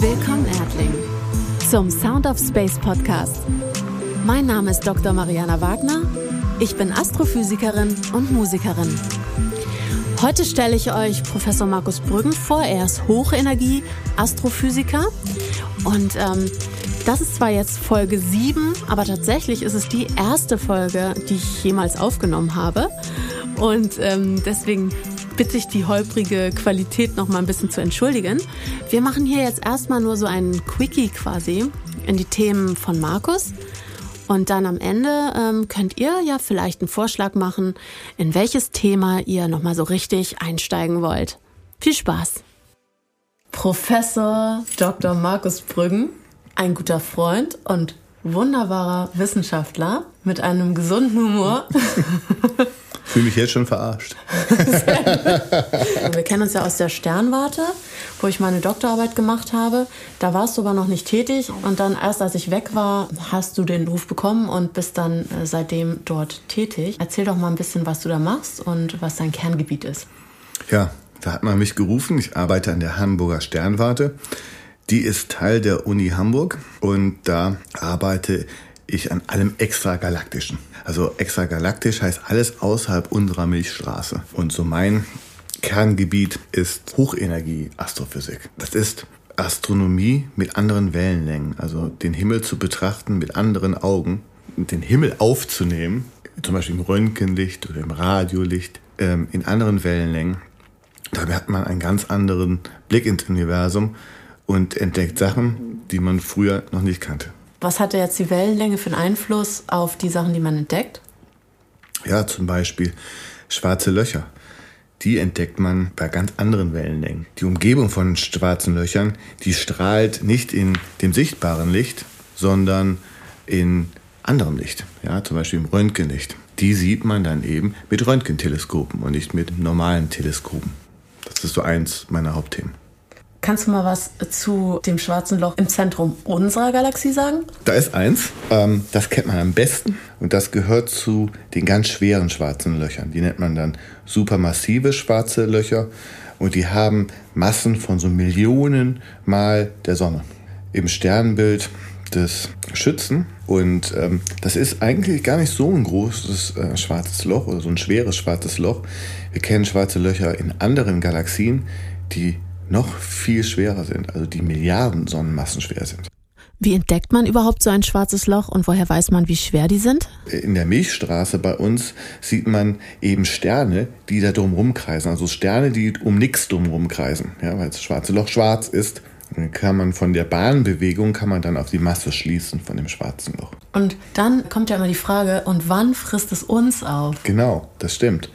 Willkommen, Erdling, zum Sound of Space Podcast. Mein Name ist Dr. Mariana Wagner. Ich bin Astrophysikerin und Musikerin. Heute stelle ich euch Professor Markus Brüggen vor. Er ist Hochenergie-Astrophysiker. Und ähm, das ist zwar jetzt Folge 7, aber tatsächlich ist es die erste Folge, die ich jemals aufgenommen habe. Und ähm, deswegen bitte ich die holprige Qualität noch mal ein bisschen zu entschuldigen. Wir machen hier jetzt erstmal nur so einen Quickie quasi in die Themen von Markus. Und dann am Ende ähm, könnt ihr ja vielleicht einen Vorschlag machen, in welches Thema ihr noch mal so richtig einsteigen wollt. Viel Spaß! Professor Dr. Markus Brüggen, ein guter Freund und wunderbarer Wissenschaftler mit einem gesunden Humor. fühle mich jetzt schon verarscht. Wir kennen uns ja aus der Sternwarte, wo ich meine Doktorarbeit gemacht habe. Da warst du aber noch nicht tätig und dann erst als ich weg war, hast du den Ruf bekommen und bist dann äh, seitdem dort tätig. Erzähl doch mal ein bisschen, was du da machst und was dein Kerngebiet ist. Ja, da hat man mich gerufen. Ich arbeite an der Hamburger Sternwarte. Die ist Teil der Uni Hamburg und da arbeite ich an allem Extragalaktischen. Also extragalaktisch heißt alles außerhalb unserer Milchstraße. Und so mein Kerngebiet ist Hochenergie-Astrophysik. Das ist Astronomie mit anderen Wellenlängen, also den Himmel zu betrachten mit anderen Augen, den Himmel aufzunehmen, zum Beispiel im Röntgenlicht oder im Radiolicht, ähm, in anderen Wellenlängen. Dabei hat man einen ganz anderen Blick ins Universum und entdeckt Sachen, die man früher noch nicht kannte. Was hatte jetzt die Wellenlänge für einen Einfluss auf die Sachen, die man entdeckt? Ja, zum Beispiel schwarze Löcher. Die entdeckt man bei ganz anderen Wellenlängen. Die Umgebung von schwarzen Löchern, die strahlt nicht in dem sichtbaren Licht, sondern in anderem Licht, ja, zum Beispiel im Röntgenlicht. Die sieht man dann eben mit Röntgenteleskopen und nicht mit normalen Teleskopen. Das ist so eins meiner Hauptthemen. Kannst du mal was zu dem schwarzen Loch im Zentrum unserer Galaxie sagen? Da ist eins, ähm, das kennt man am besten und das gehört zu den ganz schweren schwarzen Löchern. Die nennt man dann supermassive schwarze Löcher und die haben Massen von so Millionen Mal der Sonne. Im Sternbild des Schützen und ähm, das ist eigentlich gar nicht so ein großes äh, schwarzes Loch oder so ein schweres schwarzes Loch. Wir kennen schwarze Löcher in anderen Galaxien, die noch viel schwerer sind, also die Milliarden Sonnenmassen schwer sind. Wie entdeckt man überhaupt so ein schwarzes Loch und woher weiß man, wie schwer die sind? In der Milchstraße bei uns sieht man eben Sterne, die da drumherum kreisen. Also Sterne, die um nichts drumherum kreisen. Ja, weil das schwarze Loch schwarz ist, dann kann man von der Bahnbewegung kann man dann auf die Masse schließen von dem schwarzen Loch. Und dann kommt ja immer die Frage, und wann frisst es uns auf? Genau, das stimmt.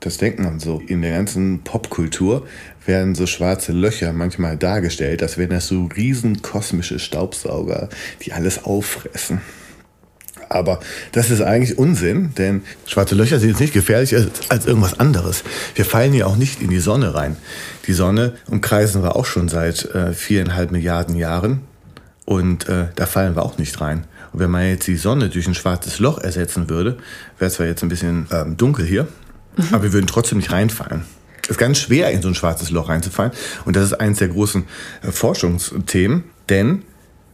Das denkt man so. In der ganzen Popkultur werden so schwarze Löcher manchmal dargestellt, als wären das so riesen kosmische Staubsauger, die alles auffressen. Aber das ist eigentlich Unsinn, denn schwarze Löcher sind jetzt nicht gefährlicher als, irgendwas anderes. Wir fallen ja auch nicht in die Sonne rein. Die Sonne umkreisen wir auch schon seit äh, viereinhalb Milliarden Jahren und äh, da fallen wir auch nicht rein. Und wenn man jetzt die Sonne durch ein schwarzes Loch ersetzen würde, wäre es zwar jetzt ein bisschen ähm, dunkel hier, mhm. aber wir würden trotzdem nicht reinfallen. Es ist ganz schwer, in so ein schwarzes Loch reinzufallen. Und das ist eines der großen äh, Forschungsthemen. Denn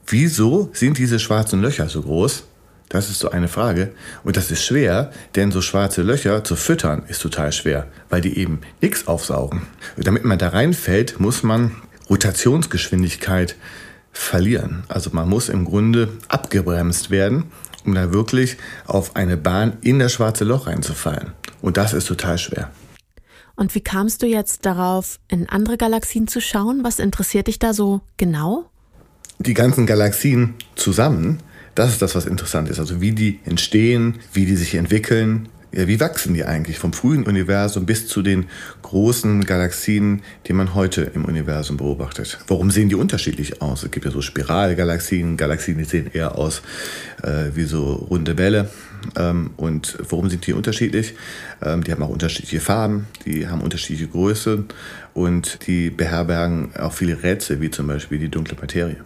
wieso sind diese schwarzen Löcher so groß? Das ist so eine Frage. Und das ist schwer, denn so schwarze Löcher zu füttern ist total schwer, weil die eben nichts aufsaugen. Und damit man da reinfällt, muss man Rotationsgeschwindigkeit verlieren. Also man muss im Grunde abgebremst werden, um da wirklich auf eine Bahn in das schwarze Loch reinzufallen. Und das ist total schwer. Und wie kamst du jetzt darauf, in andere Galaxien zu schauen? Was interessiert dich da so genau? Die ganzen Galaxien zusammen, das ist das, was interessant ist. Also wie die entstehen, wie die sich entwickeln, ja, wie wachsen die eigentlich vom frühen Universum bis zu den großen Galaxien, die man heute im Universum beobachtet? Warum sehen die unterschiedlich aus? Es gibt ja so Spiralgalaxien, Galaxien, die sehen eher aus äh, wie so runde Bälle. Ähm, und warum sind die unterschiedlich? Ähm, die haben auch unterschiedliche Farben, die haben unterschiedliche Größe und die beherbergen auch viele Rätsel, wie zum Beispiel die dunkle Materie.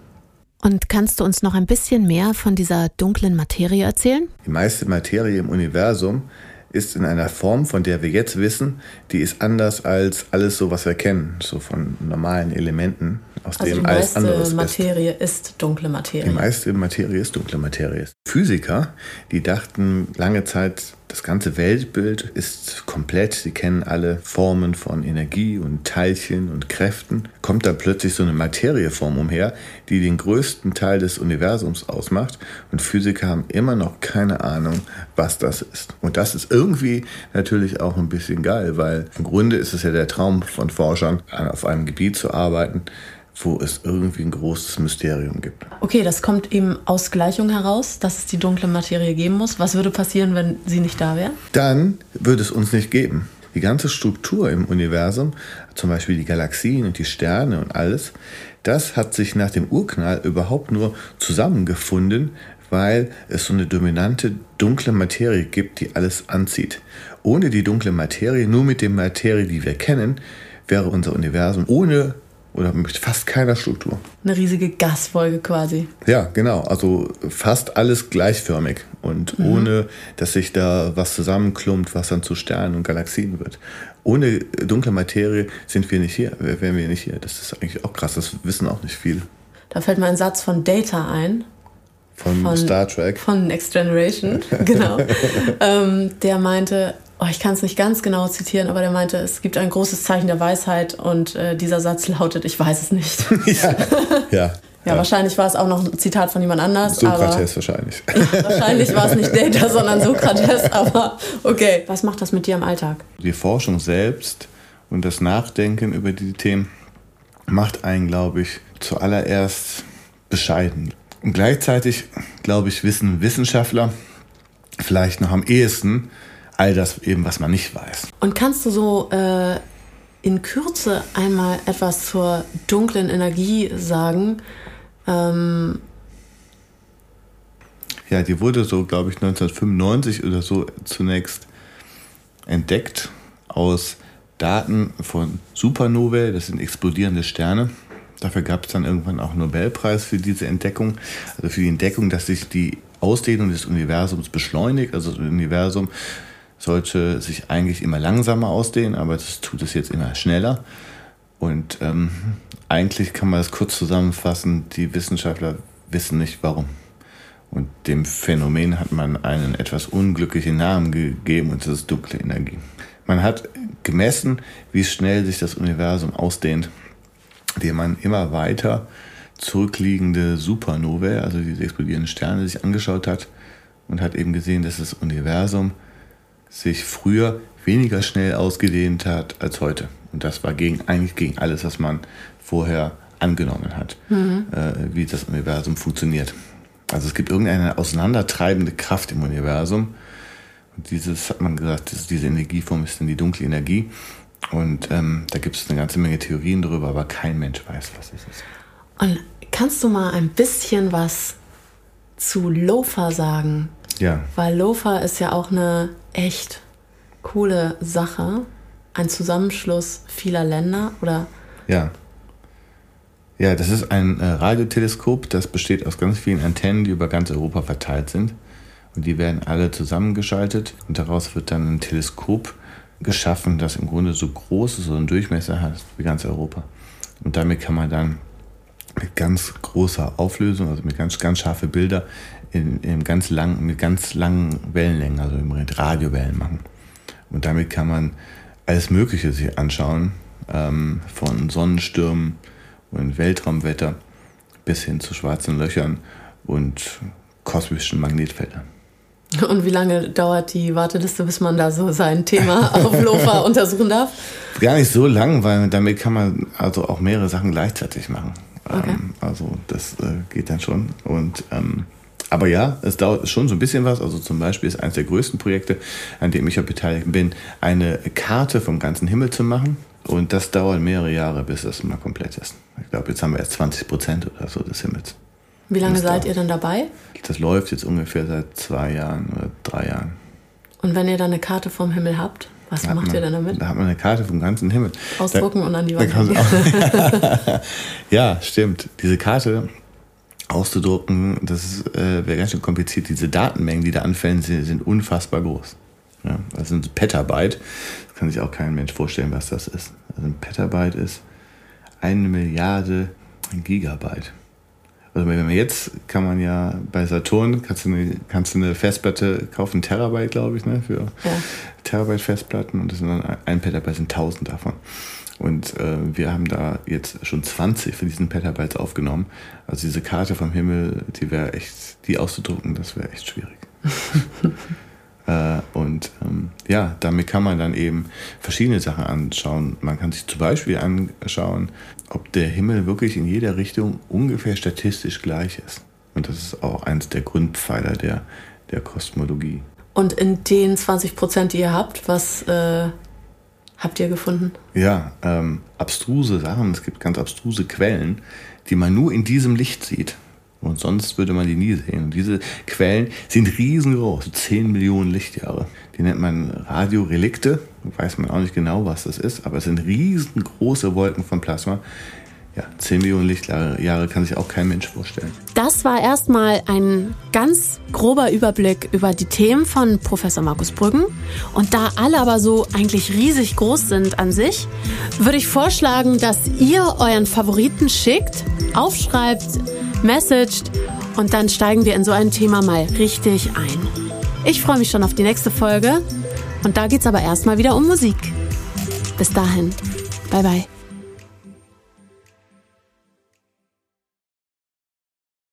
Und kannst du uns noch ein bisschen mehr von dieser dunklen Materie erzählen? Die meiste Materie im Universum ist in einer Form, von der wir jetzt wissen, die ist anders als alles so, was wir kennen, so von normalen Elementen. aus also dem alles andere ist. Materie ist dunkle Materie. Die meiste Materie ist dunkle Materie. Physiker, die dachten lange Zeit, das ganze Weltbild ist komplett. Sie kennen alle Formen von Energie und Teilchen und Kräften. Kommt da plötzlich so eine Materieform umher, die den größten Teil des Universums ausmacht. Und Physiker haben immer noch keine Ahnung, was das ist. Und das ist irgendwie natürlich auch ein bisschen geil, weil im Grunde ist es ja der Traum von Forschern, auf einem Gebiet zu arbeiten, wo es irgendwie ein großes Mysterium gibt. Okay, das kommt eben aus Gleichung heraus, dass es die dunkle Materie geben muss. Was würde passieren, wenn sie nicht da wäre? Dann würde es uns nicht geben. Die ganze Struktur im Universum, zum Beispiel die Galaxien und die Sterne und alles, das hat sich nach dem Urknall überhaupt nur zusammengefunden, weil es so eine dominante dunkle Materie gibt, die alles anzieht. Ohne die dunkle Materie, nur mit der Materie, die wir kennen, wäre unser Universum ohne oder mit fast keiner Struktur. Eine riesige Gasfolge quasi. Ja, genau. Also fast alles gleichförmig und mhm. ohne, dass sich da was zusammenklumpt, was dann zu Sternen und Galaxien wird. Ohne dunkle Materie sind wir nicht hier, wären wir nicht hier. Das ist eigentlich auch krass, das wissen auch nicht viele. Da fällt mir ein Satz von Data ein. Von, von Star Trek. Von Next Generation, genau. ähm, der meinte, oh, ich kann es nicht ganz genau zitieren, aber der meinte, es gibt ein großes Zeichen der Weisheit und äh, dieser Satz lautet, ich weiß es nicht. ja, ja. Ja, ja, wahrscheinlich war es auch noch ein Zitat von jemand anders. Sokrates wahrscheinlich. Ja, wahrscheinlich war es nicht Data, sondern Sokrates, aber okay. Was macht das mit dir im Alltag? Die Forschung selbst und das Nachdenken über die Themen macht einen, glaube ich, zuallererst bescheiden. Und gleichzeitig, glaube ich, wissen Wissenschaftler vielleicht noch am ehesten, all das eben, was man nicht weiß. Und kannst du so äh, in Kürze einmal etwas zur dunklen Energie sagen? Ähm ja, die wurde so, glaube ich, 1995 oder so zunächst entdeckt aus Daten von Supernovae, das sind explodierende Sterne. Dafür gab es dann irgendwann auch einen Nobelpreis für diese Entdeckung, also für die Entdeckung, dass sich die Ausdehnung des Universums beschleunigt, also das Universum sollte sich eigentlich immer langsamer ausdehnen, aber das tut es jetzt immer schneller. Und ähm, eigentlich kann man das kurz zusammenfassen, die Wissenschaftler wissen nicht warum. Und dem Phänomen hat man einen etwas unglücklichen Namen gegeben und das ist dunkle Energie. Man hat gemessen, wie schnell sich das Universum ausdehnt, indem man immer weiter zurückliegende Supernovae, also diese explodierenden Sterne, sich angeschaut hat und hat eben gesehen, dass das Universum sich früher weniger schnell ausgedehnt hat als heute. Und das war gegen, eigentlich gegen alles, was man vorher angenommen hat, mhm. äh, wie das Universum funktioniert. Also es gibt irgendeine auseinandertreibende Kraft im Universum. Und dieses hat man gesagt, diese Energieform ist dann die dunkle Energie. Und ähm, da gibt es eine ganze Menge Theorien darüber, aber kein Mensch weiß, was es ist. Und kannst du mal ein bisschen was zu Lofa sagen? Ja. Weil Lofa ist ja auch eine echt coole Sache. Ein Zusammenschluss vieler Länder, oder? Ja. Ja, das ist ein äh, Radioteleskop, das besteht aus ganz vielen Antennen, die über ganz Europa verteilt sind. Und die werden alle zusammengeschaltet und daraus wird dann ein Teleskop geschaffen, das im Grunde so groß ist, so einen Durchmesser hat wie ganz Europa. Und damit kann man dann mit ganz großer Auflösung, also mit ganz, ganz scharfe Bilder, in, in ganz lang, mit ganz langen Wellenlängen, also im Radiowellen machen. Und damit kann man alles Mögliche sich anschauen, ähm, von Sonnenstürmen und Weltraumwetter bis hin zu schwarzen Löchern und kosmischen Magnetfeldern. Und wie lange dauert die Warteliste, bis man da so sein Thema auf Lofa untersuchen darf? Gar nicht so lang, weil damit kann man also auch mehrere Sachen gleichzeitig machen. Okay. Ähm, also das äh, geht dann schon. Und ähm, aber ja, es dauert schon so ein bisschen was. Also zum Beispiel ist eines der größten Projekte, an dem ich auch beteiligt bin, eine Karte vom ganzen Himmel zu machen. Und das dauert mehrere Jahre, bis das mal komplett ist. Ich glaube, jetzt haben wir erst 20 Prozent oder so des Himmels. Wie lange seid ihr dann dabei? Das läuft jetzt ungefähr seit zwei Jahren oder drei Jahren. Und wenn ihr dann eine Karte vom Himmel habt, was macht man, ihr dann damit? Da hat man eine Karte vom ganzen Himmel. Ausdrucken da, und an die Wand. ja, stimmt. Diese Karte auszudrucken, das äh, wäre ganz schön kompliziert. Diese Datenmengen, die da anfällen, sind, sind unfassbar groß. Ja, das sind Petabyte. Das kann sich auch kein Mensch vorstellen, was das ist. Also ein Petabyte ist eine Milliarde Gigabyte. Also wenn man jetzt kann man ja bei Saturn kannst du eine, kannst du eine Festplatte kaufen, Terabyte, glaube ich, ne? Für ja. Terabyte Festplatten und das sind dann ein Petabyte sind 1000 davon. Und äh, wir haben da jetzt schon 20 von diesen Petabytes aufgenommen. Also diese Karte vom Himmel, die wäre echt, die auszudrucken, das wäre echt schwierig. äh, und ähm, ja, damit kann man dann eben verschiedene Sachen anschauen. Man kann sich zum Beispiel anschauen, ob der Himmel wirklich in jeder Richtung ungefähr statistisch gleich ist. Und das ist auch eins der Grundpfeiler der, der Kosmologie. Und in den 20 Prozent, die ihr habt, was äh, habt ihr gefunden? Ja, ähm, abstruse Sachen. Es gibt ganz abstruse Quellen, die man nur in diesem Licht sieht. Und sonst würde man die nie sehen. Und diese Quellen sind riesengroß, 10 Millionen Lichtjahre. Die nennt man Radiorelikte. Weiß man auch nicht genau, was das ist, aber es sind riesengroße Wolken von Plasma, ja, 10 Millionen Lichtjahre kann sich auch kein Mensch vorstellen. Das war erstmal ein ganz grober Überblick über die Themen von Professor Markus Brüggen. Und da alle aber so eigentlich riesig groß sind an sich, würde ich vorschlagen, dass ihr euren Favoriten schickt, aufschreibt, messaged und dann steigen wir in so ein Thema mal richtig ein. Ich freue mich schon auf die nächste Folge und da geht es aber erstmal wieder um Musik. Bis dahin, bye bye.